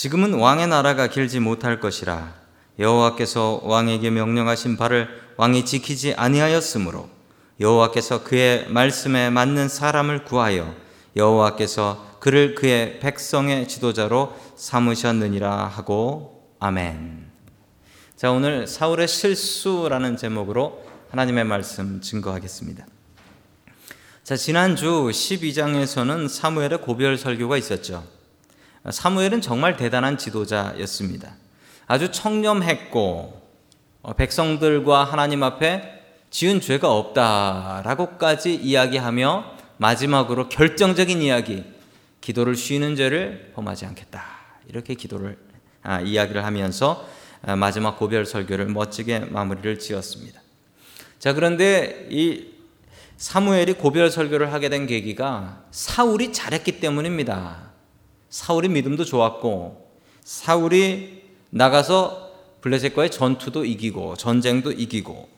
지금은 왕의 나라가 길지 못할 것이라 여호와께서 왕에게 명령하신 바를 왕이 지키지 아니하였으므로 여호와께서 그의 말씀에 맞는 사람을 구하여 여호와께서 그를 그의 백성의 지도자로 삼으셨느니라 하고 아멘. 자, 오늘 사울의 실수라는 제목으로 하나님의 말씀 증거하겠습니다. 자, 지난주 12장에서는 사무엘의 고별 설교가 있었죠. 사무엘은 정말 대단한 지도자였습니다. 아주 청렴했고 어, 백성들과 하나님 앞에 지은 죄가 없다라고까지 이야기하며 마지막으로 결정적인 이야기, 기도를 쉬는 죄를 범하지 않겠다. 이렇게 기도를 아, 이야기를 하면서 아, 마지막 고별 설교를 멋지게 마무리를 지었습니다. 자, 그런데 이 사무엘이 고별 설교를 하게 된 계기가 사울이 잘했기 때문입니다. 사울이 믿음도 좋았고 사울이 나가서 블레셋과의 전투도 이기고 전쟁도 이기고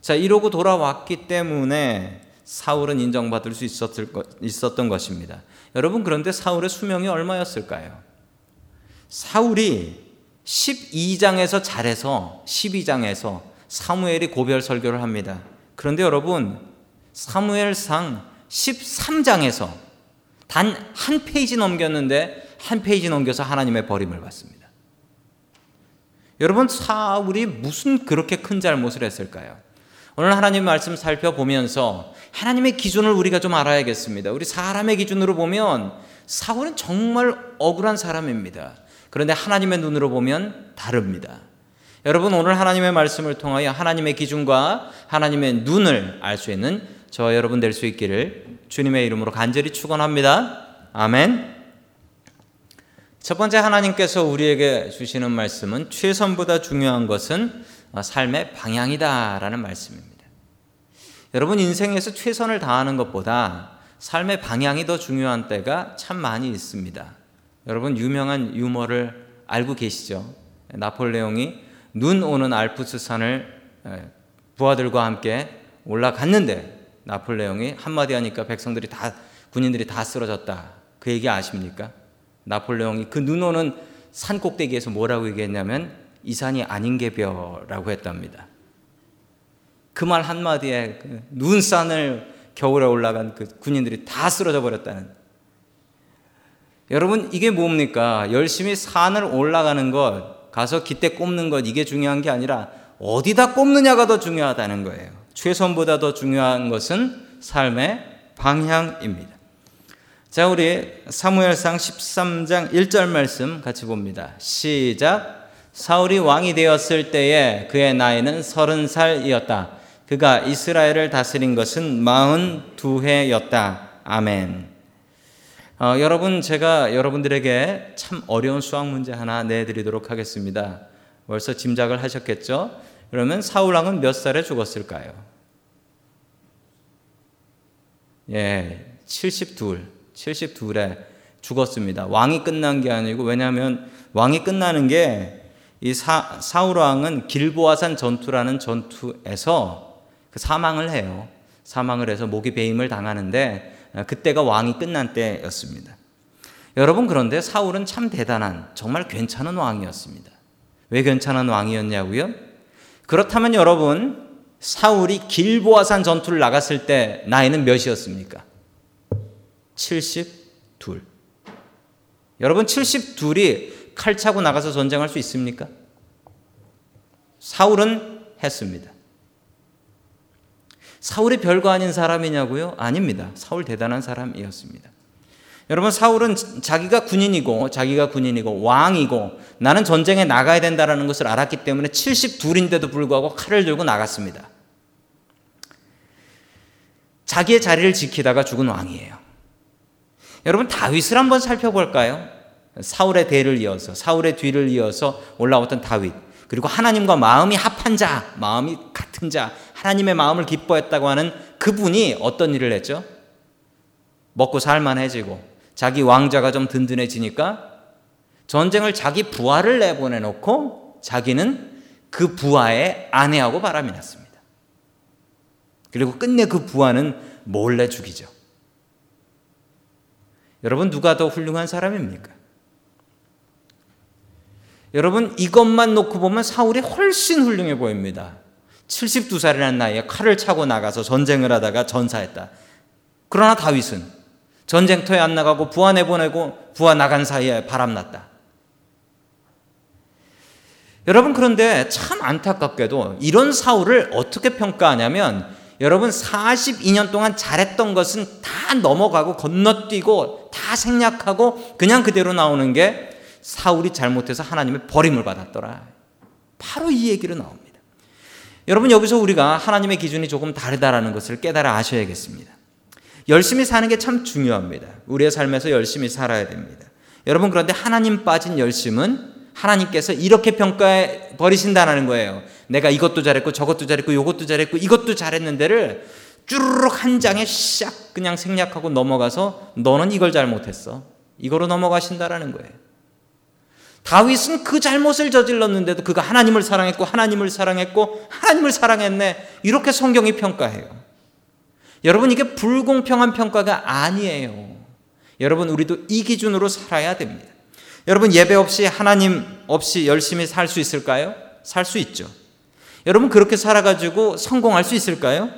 자 이러고 돌아왔기 때문에 사울은 인정받을 수 있었을 것, 있었던 것입니다. 여러분 그런데 사울의 수명이 얼마였을까요? 사울이 12장에서 잘해서 12장에서 사무엘이 고별 설교를 합니다. 그런데 여러분 사무엘상 13장에서 단 한 페이지 넘겼는데 한 페이지 넘겨서 하나님의 버림을 받습니다. 여러분 사울이 무슨 그렇게 큰 잘못을 했을까요? 오늘 하나님 말씀 살펴보면서 하나님의 기준을 우리가 좀 알아야겠습니다. 우리 사람의 기준으로 보면 사울은 정말 억울한 사람입니다. 그런데 하나님의 눈으로 보면 다릅니다. 여러분 오늘 하나님의 말씀을 통하여 하나님의 기준과 하나님의 눈을 알 수 있는 저 여러분 될 수 있기를 주님의 이름으로 간절히 축원합니다. 아멘. 첫 번째 하나님께서 우리에게 주시는 말씀은 최선보다 중요한 것은 삶의 방향이다라는 말씀입니다. 여러분 인생에서 최선을 다하는 것보다 삶의 방향이 더 중요한 때가 참 많이 있습니다. 여러분 유명한 유머를 알고 계시죠? 나폴레옹이 눈 오는 알프스 산을 부하들과 함께 올라갔는데 나폴레옹이 한마디 하니까 백성들이 다 군인들이 다 쓰러졌다. 그 얘기 아십니까? 나폴레옹이 그 눈 오는 산 꼭대기에서 뭐라고 얘기했냐면 이 산이 아닌 게벼라고 했답니다. 그 말 한마디에 그 눈산을 겨울에 올라간 그 군인들이 다 쓰러져 버렸다는. 여러분, 이게 뭡니까? 열심히 산을 올라가는 것, 가서 기대 꼽는 것, 이게 중요한 게 아니라 어디다 꼽느냐가 더 중요하다는 거예요. 최선보다 더 중요한 것은 삶의 방향입니다. 자, 우리 사무엘상 13장 1절 말씀 같이 봅니다. 시작. 사울이 왕이 되었을 때에 그의 나이는 서른 살이었다. 그가 이스라엘을 다스린 것은 마흔 두 해였다. 아멘. 어, 여러분, 제가 여러분들에게 참 어려운 수학 문제 하나 내드리도록 하겠습니다. 벌써 짐작을 하셨겠죠? 그러면 사울왕은 몇 살에 죽었을까요? 예, 72, 72에 죽었습니다. 왕이 끝난 게 아니고, 왜냐하면 왕이 끝나는 게 이 사울 왕은 길보아산 전투라는 전투에서 그 사망을 해요. 사망을 해서 목이 배임을 당하는데 아, 그때가 왕이 끝난 때였습니다. 여러분 그런데 사울은 참 대단한 정말 괜찮은 왕이었습니다. 왜 괜찮은 왕이었냐고요? 그렇다면 여러분 사울이 길보아산 전투를 나갔을 때 나이는 몇이었습니까? 72. 여러분 72이 칼 차고 나가서 전쟁할 수 있습니까? 사울은 했습니다. 사울이 별거 아닌 사람이냐고요? 아닙니다. 사울 대단한 사람이었습니다. 여러분 사울은 자기가 군인이고 자기가 군인이고 왕이고 나는 전쟁에 나가야 된다라는 것을 알았기 때문에 72인데도 불구하고 칼을 들고 나갔습니다. 자기의 자리를 지키다가 죽은 왕이에요. 여러분 다윗을 한번 살펴볼까요? 사울의 대를 이어서 사울의 뒤를 이어서 올라왔던 다윗. 그리고 하나님과 마음이 합한 자, 마음이 같은 자, 하나님의 마음을 기뻐했다고 하는 그분이 어떤 일을 했죠? 먹고 살만해지고 자기 왕자가 좀 든든해지니까 전쟁을 자기 부하를 내보내 놓고 자기는 그 부하의 아내하고 바람이 났습니다. 그리고 끝내 그 부하는 몰래 죽이죠. 여러분 누가 더 훌륭한 사람입니까? 여러분 이것만 놓고 보면 사울이 훨씬 훌륭해 보입니다. 72살이라는 나이에 칼을 차고 나가서 전쟁을 하다가 전사했다. 그러나 다윗은 전쟁터에 안 나가고 부하 내보내고 부하 나간 사이에 바람났다. 여러분 그런데 참 안타깝게도 이런 사울을 어떻게 평가하냐면 여러분 42년 동안 잘했던 것은 다 넘어가고 건너뛰고 다 생략하고 그냥 그대로 나오는 게 사울이 잘못해서 하나님의 버림을 받았더라. 바로 이 얘기로 나옵니다. 여러분 여기서 우리가 하나님의 기준이 조금 다르다라는 것을 깨달아 아셔야겠습니다. 열심히 사는 게 참 중요합니다. 우리의 삶에서 열심히 살아야 됩니다. 여러분 그런데 하나님 빠진 열심은 하나님께서 이렇게 평가해 버리신다는 거예요. 내가 이것도 잘했고 저것도 잘했고 이것도 잘했고 이것도 잘했는데를 쭈르륵 한 장에 샥 그냥 생략하고 넘어가서 너는 이걸 잘못했어. 이거로 넘어가신다라는 거예요. 다윗은 그 잘못을 저질렀는데도 그가 하나님을 사랑했고 하나님을 사랑했고 하나님을 사랑했네. 이렇게 성경이 평가해요. 여러분 이게 불공평한 평가가 아니에요. 여러분 우리도 이 기준으로 살아야 됩니다. 여러분 예배 없이 하나님 없이 열심히 살 수 있을까요? 살 수 있죠. 여러분 그렇게 살아가지고 성공할 수 있을까요?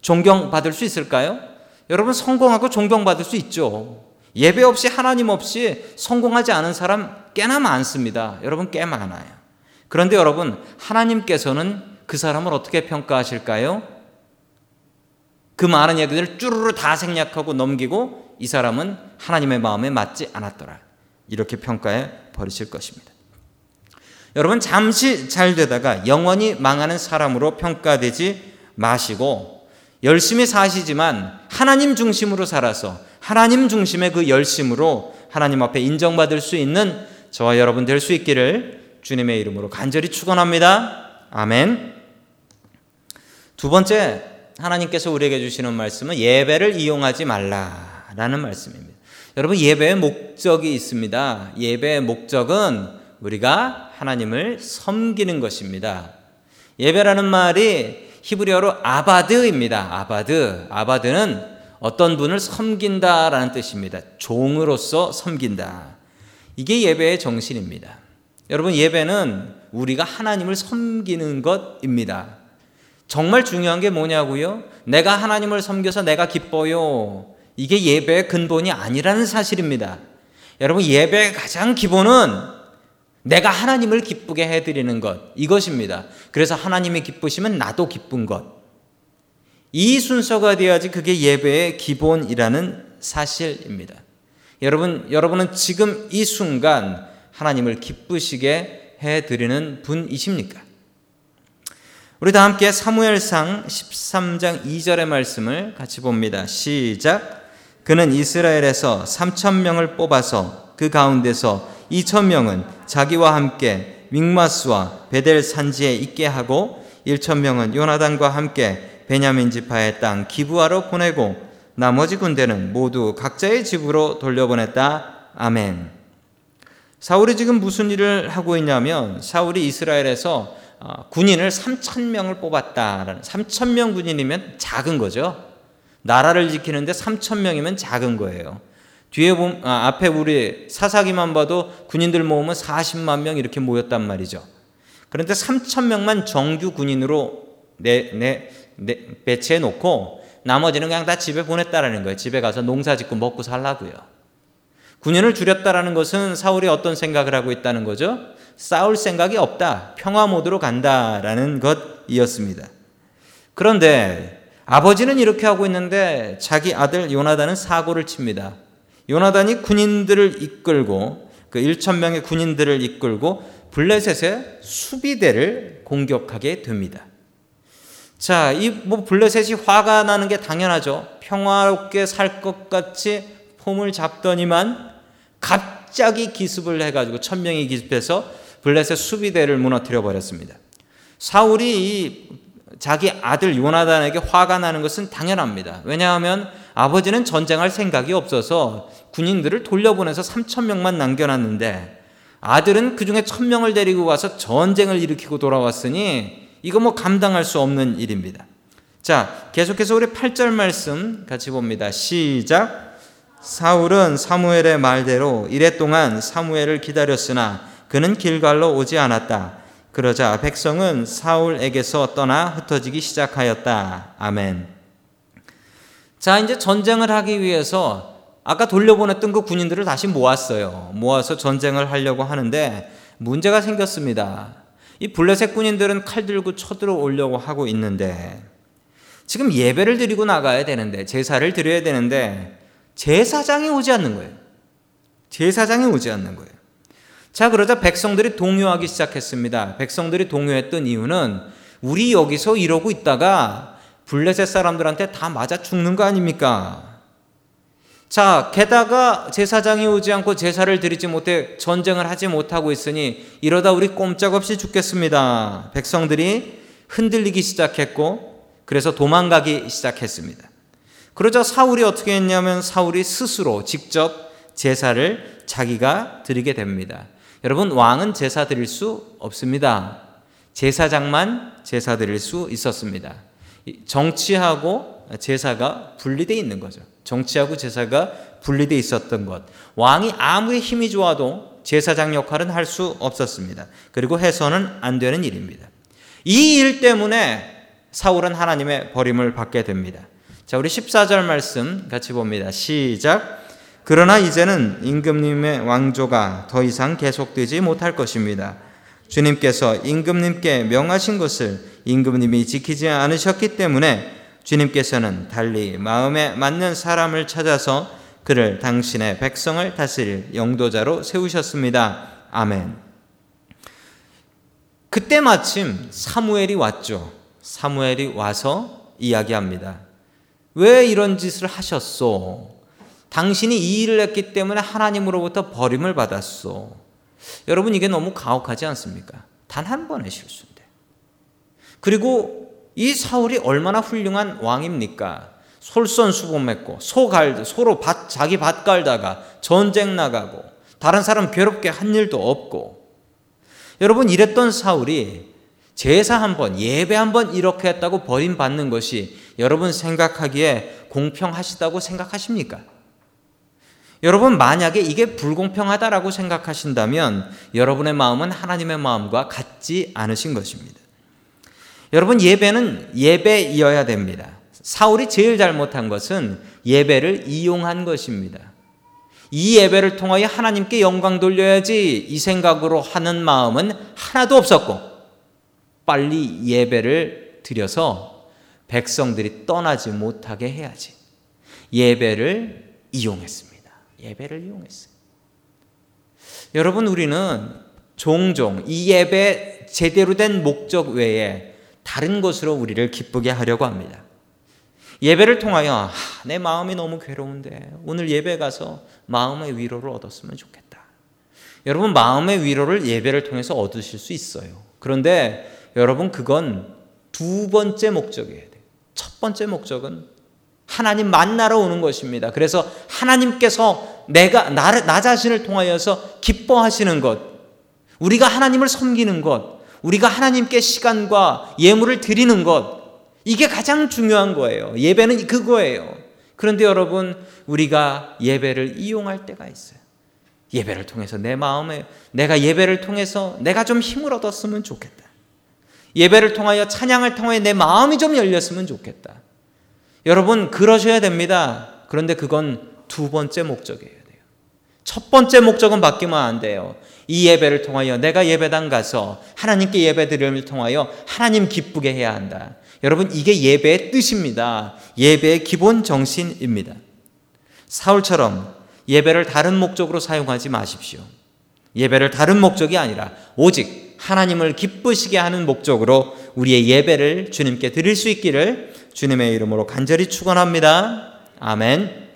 존경받을 수 있을까요? 여러분 성공하고 존경받을 수 있죠. 예배 없이 하나님 없이 성공하지 않은 사람 꽤나 많습니다. 여러분 꽤 많아요. 그런데 여러분 하나님께서는 그 사람을 어떻게 평가하실까요? 그 많은 얘기들을 쭈르르 다 생략하고 넘기고 이 사람은 하나님의 마음에 맞지 않았더라. 이렇게 평가해 버리실 것입니다. 여러분 잠시 잘 되다가 영원히 망하는 사람으로 평가되지 마시고 열심히 사시지만 하나님 중심으로 살아서 하나님 중심의 그 열심으로 하나님 앞에 인정받을 수 있는 저와 여러분 될 수 있기를 주님의 이름으로 간절히 축원합니다. 아멘. 두 번째 하나님께서 우리에게 주시는 말씀은 예배를 이용하지 말라라는 말씀입니다. 여러분 예배의 목적이 있습니다. 예배의 목적은 우리가 하나님을 섬기는 것입니다. 예배라는 말이 히브리어로 아바드입니다. 아바드. 아바드는 어떤 분을 섬긴다라는 뜻입니다. 종으로서 섬긴다. 이게 예배의 정신입니다. 여러분, 예배는 우리가 하나님을 섬기는 것입니다. 정말 중요한 게 뭐냐고요? 내가 하나님을 섬겨서 내가 기뻐요. 이게 예배의 근본이 아니라는 사실입니다. 여러분, 예배의 가장 기본은 내가 하나님을 기쁘게 해드리는 것, 이것입니다. 그래서 하나님이 기쁘시면 나도 기쁜 것. 이 순서가 돼야지 그게 예배의 기본이라는 사실입니다. 여러분, 여러분은 지금 이 순간 하나님을 기쁘시게 해 드리는 분이십니까? 우리 다 함께 사무엘상 13장 2절의 말씀을 같이 봅니다. 시작. 그는 이스라엘에서 3천 명을 뽑아서 그 가운데서 2천 명은 자기와 함께 믹마스와 베델 산지에 있게 하고 1천 명은 요나단과 함께 베냐민 지파의 땅 기부하러 보내고 나머지 군대는 모두 각자의 집으로 돌려보냈다. 아멘. 사울이 지금 무슨 일을 하고 있냐면 사울이 이스라엘에서 어, 군인을 3천 명을 뽑았다라는 3천 명 군인이면 작은 거죠. 나라를 지키는데 3천 명이면 작은 거예요. 뒤에 보, 아, 앞에 우리 사사기만 봐도 군인들 모으면 40만 명 이렇게 모였단 말이죠. 그런데 3천 명만 정규 군인으로 내, 내, 내 배치해 놓고 나머지는 그냥 다 집에 보냈다라는 거예요. 집에 가서 농사 짓고 먹고 살라고요. 군인을 줄였다라는 것은 사울이 어떤 생각을 하고 있다는 거죠? 싸울 생각이 없다. 평화 모드로 간다라는 것이었습니다. 그런데 아버지는 이렇게 하고 있는데 자기 아들 요나단은 사고를 칩니다. 요나단이 군인들을 이끌고 그 1천 명의 군인들을 이끌고 블레셋의 수비대를 공격하게 됩니다. 자, 이 뭐 블레셋이 화가 나는 게 당연하죠. 평화롭게 살 것 같이 폼을 잡더니만 갑자기 기습을 해가지고 천 명이 기습해서 블레셋 수비대를 무너뜨려 버렸습니다. 사울이 자기 아들 요나단에게 화가 나는 것은 당연합니다. 왜냐하면 아버지는 전쟁할 생각이 없어서 군인들을 돌려보내서 3천 명만 남겨놨는데 아들은 그 중에 천 명을 데리고 와서 전쟁을 일으키고 돌아왔으니 이거 뭐 감당할 수 없는 일입니다. 자, 계속해서 우리 8절 말씀 같이 봅니다. 시작. 사울은 사무엘의 말대로 이래 동안 사무엘을 기다렸으나 그는 길갈로 오지 않았다. 그러자 백성은 사울에게서 떠나 흩어지기 시작하였다. 아멘. 자, 이제 전쟁을 하기 위해서 아까 돌려보냈던 그 군인들을 다시 모았어요. 모아서 전쟁을 하려고 하는데 문제가 생겼습니다. 이 블레셋 군인들은 칼 들고 쳐들어 오려고 하고 있는데 지금 예배를 드리고 나가야 되는데 제사를 드려야 되는데 제사장이 오지 않는 거예요. 제사장이 오지 않는 거예요. 자, 그러자 백성들이 동요하기 시작했습니다. 백성들이 동요했던 이유는 우리 여기서 이러고 있다가 블레셋 사람들한테 다 맞아 죽는 거 아닙니까? 자, 게다가 제사장이 오지 않고 제사를 드리지 못해 전쟁을 하지 못하고 있으니 이러다 우리 꼼짝없이 죽겠습니다. 백성들이 흔들리기 시작했고 그래서 도망가기 시작했습니다. 그러자 사울이 어떻게 했냐면 사울이 스스로 직접 제사를 자기가 드리게 됩니다. 여러분 왕은 제사 드릴 수 없습니다. 제사장만 제사 드릴 수 있었습니다. 정치하고 제사가 분리되어 있는 거죠. 정치하고 제사가 분리되어 있었던 것. 왕이 아무리 힘이 좋아도 제사장 역할은 할 수 없었습니다. 그리고 해서는 안 되는 일입니다. 이 일 때문에 사울은 하나님의 버림을 받게 됩니다. 자, 우리 14절 말씀 같이 봅니다. 시작. 그러나 이제는 임금님의 왕조가 더 이상 계속되지 못할 것입니다. 주님께서 임금님께 명하신 것을 임금님이 지키지 않으셨기 때문에 주님께서는 달리 마음에 맞는 사람을 찾아서 그를 당신의 백성을 다스릴 영도자로 세우셨습니다. 아멘. 그때 마침 사무엘이 왔죠. 사무엘이 와서 이야기합니다. 왜 이런 짓을 하셨소? 당신이 이 일을 했기 때문에 하나님으로부터 버림을 받았소. 여러분 이게 너무 가혹하지 않습니까? 단 한 번의 실수인데. 그리고 이 사울이 얼마나 훌륭한 왕입니까? 솔선수범했고 소갈 서로 밭 자기 밭 갈다가 전쟁 나가고 다른 사람 괴롭게 한 일도 없고 여러분 이랬던 사울이 제사 한 번, 예배 한 번 이렇게 했다고 버림받는 것이 여러분 생각하기에 공평하시다고 생각하십니까? 여러분 만약에 이게 불공평하다라고 생각하신다면 여러분의 마음은 하나님의 마음과 같지 않으신 것입니다. 여러분 예배는 예배이어야 됩니다. 사울이 제일 잘못한 것은 예배를 이용한 것입니다. 이 예배를 통하여 하나님께 영광 돌려야지 이 생각으로 하는 마음은 하나도 없었고 빨리 예배를 드려서 백성들이 떠나지 못하게 해야지. 예배를 이용했습니다. 예배를 이용했어요. 여러분, 우리는 종종 이 예배 제대로 된 목적 외에 다른 것으로 우리를 기쁘게 하려고 합니다. 예배를 통하여 아, 내 마음이 너무 괴로운데 오늘 예배 가서 마음의 위로를 얻었으면 좋겠다. 여러분 마음의 위로를 예배를 통해서 얻으실 수 있어요. 그런데 여러분 그건 두 번째 목적이에요. 첫 번째 목적은 하나님 만나러 오는 것입니다. 그래서 하나님께서 내가 나를 나 자신을 통하여서 기뻐하시는 것, 우리가 하나님을 섬기는 것, 우리가 하나님께 시간과 예물을 드리는 것, 이게 가장 중요한 거예요. 예배는 그거예요. 그런데 여러분, 우리가 예배를 이용할 때가 있어요. 예배를 통해서 내 마음에, 내가 예배를 통해서 내가 좀 힘을 얻었으면 좋겠다. 예배를 통하여 찬양을 통하여 내 마음이 좀 열렸으면 좋겠다. 여러분, 그러셔야 됩니다. 그런데 그건 두 번째 목적이에요. 첫 번째 목적은 바뀌면 안 돼요. 이 예배를 통하여 내가 예배당 가서 하나님께 예배 드림을 통하여 하나님 기쁘게 해야 한다. 여러분, 이게 예배의 뜻입니다. 예배의 기본 정신입니다. 사울처럼 예배를 다른 목적으로 사용하지 마십시오. 예배를 다른 목적이 아니라 오직 하나님을 기쁘시게 하는 목적으로 우리의 예배를 주님께 드릴 수 있기를 주님의 이름으로 간절히 축원합니다. 아멘.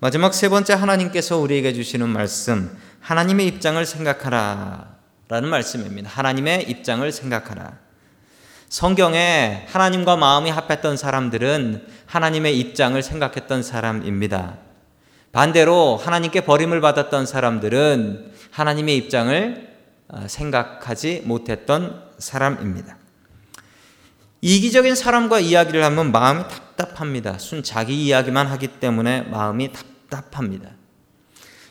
마지막 세 번째 하나님께서 우리에게 주시는 말씀 하나님의 입장을 생각하라 라는 말씀입니다. 하나님의 입장을 생각하라. 성경에 하나님과 마음이 합했던 사람들은 하나님의 입장을 생각했던 사람입니다. 반대로 하나님께 버림을 받았던 사람들은 하나님의 입장을 어, 생각하지 못했던 사람입니다. 이기적인 사람과 이야기를 하면 마음이 답답합니다. 순 자기 이야기만 하기 때문에 마음이 답답합니다.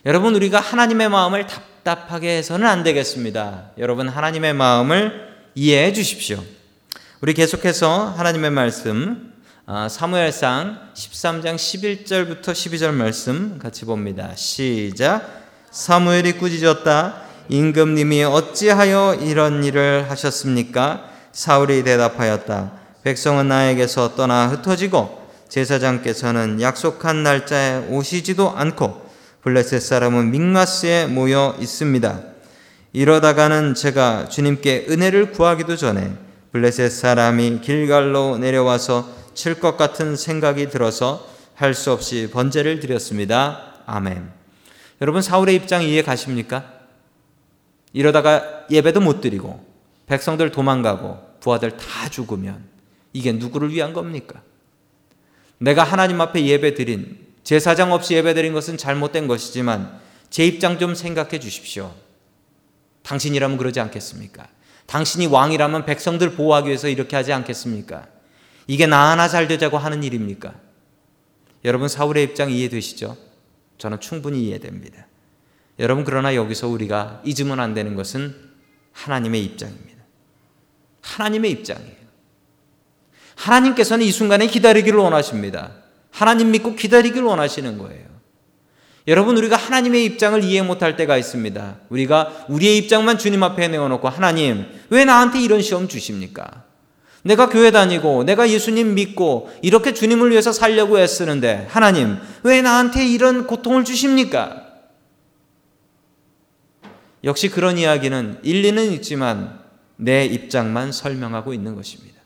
여러분, 우리가 하나님의 마음을 답답하게 해서는 안 되겠습니다. 여러분 하나님의 마음을 이해해 주십시오. 우리 계속해서 하나님의 말씀 아, 사무엘상 13장 11절부터 12절 말씀 같이 봅니다. 시작. 사무엘이 꾸짖었다. 임금님이 어찌하여 이런 일을 하셨습니까? 사울이 대답하였다. 백성은 나에게서 떠나 흩어지고 제사장께서는 약속한 날짜에 오시지도 않고 블레셋 사람은 믹마스에 모여 있습니다. 이러다가는 제가 주님께 은혜를 구하기도 전에 블레셋 사람이 길갈로 내려와서 칠 것 같은 생각이 들어서 할 수 없이 번제를 드렸습니다. 아멘. 여러분 사울의 입장 이해 가십니까? 이러다가 예배도 못 드리고 백성들 도망가고 부하들 다 죽으면 이게 누구를 위한 겁니까? 내가 하나님 앞에 예배 드린 제사장 없이 예배 드린 것은 잘못된 것이지만 제 입장 좀 생각해 주십시오. 당신이라면 그러지 않겠습니까? 당신이 왕이라면 백성들 보호하기 위해서 이렇게 하지 않겠습니까? 이게 나 하나 잘 되자고 하는 일입니까? 여러분 사울의 입장 이해되시죠? 저는 충분히 이해됩니다. 여러분 그러나 여기서 우리가 잊으면 안 되는 것은 하나님의 입장입니다. 하나님의 입장이에요. 하나님께서는 이 순간에 기다리기를 원하십니다. 하나님 믿고 기다리기를 원하시는 거예요. 여러분 우리가 하나님의 입장을 이해 못할 때가 있습니다. 우리가 우리의 입장만 주님 앞에 내어놓고 하나님 왜 나한테 이런 시험 주십니까? 내가 교회 다니고 내가 예수님 믿고 이렇게 주님을 위해서 살려고 애쓰는데 하나님 왜 나한테 이런 고통을 주십니까? 역시 그런 이야기는 일리는 있지만 내 입장만 설명하고 있는 것입니다.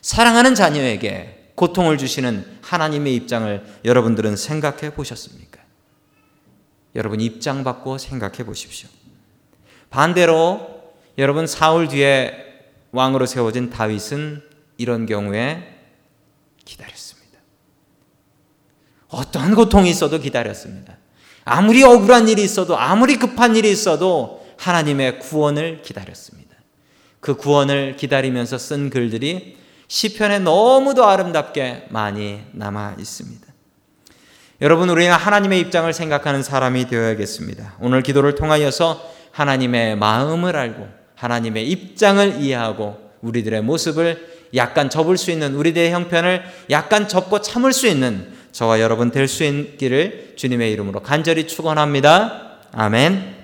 사랑하는 자녀에게 고통을 주시는 하나님의 입장을 여러분들은 생각해 보셨습니까? 여러분 입장 바꿔 생각해 보십시오. 반대로 여러분 사울 뒤에 왕으로 세워진 다윗은 이런 경우에 기다렸습니다. 어떤 고통이 있어도 기다렸습니다. 아무리 억울한 일이 있어도 아무리 급한 일이 있어도 하나님의 구원을 기다렸습니다. 그 구원을 기다리면서 쓴 글들이 시편에 너무도 아름답게 많이 남아 있습니다. 여러분 우리는 하나님의 입장을 생각하는 사람이 되어야겠습니다. 오늘 기도를 통하여서 하나님의 마음을 알고 하나님의 입장을 이해하고 우리들의 모습을 약간 접을 수 있는 우리들의 형편을 약간 접고 참을 수 있는 저와 여러분 될 수 있기를 주님의 이름으로 간절히 축원합니다. 아멘.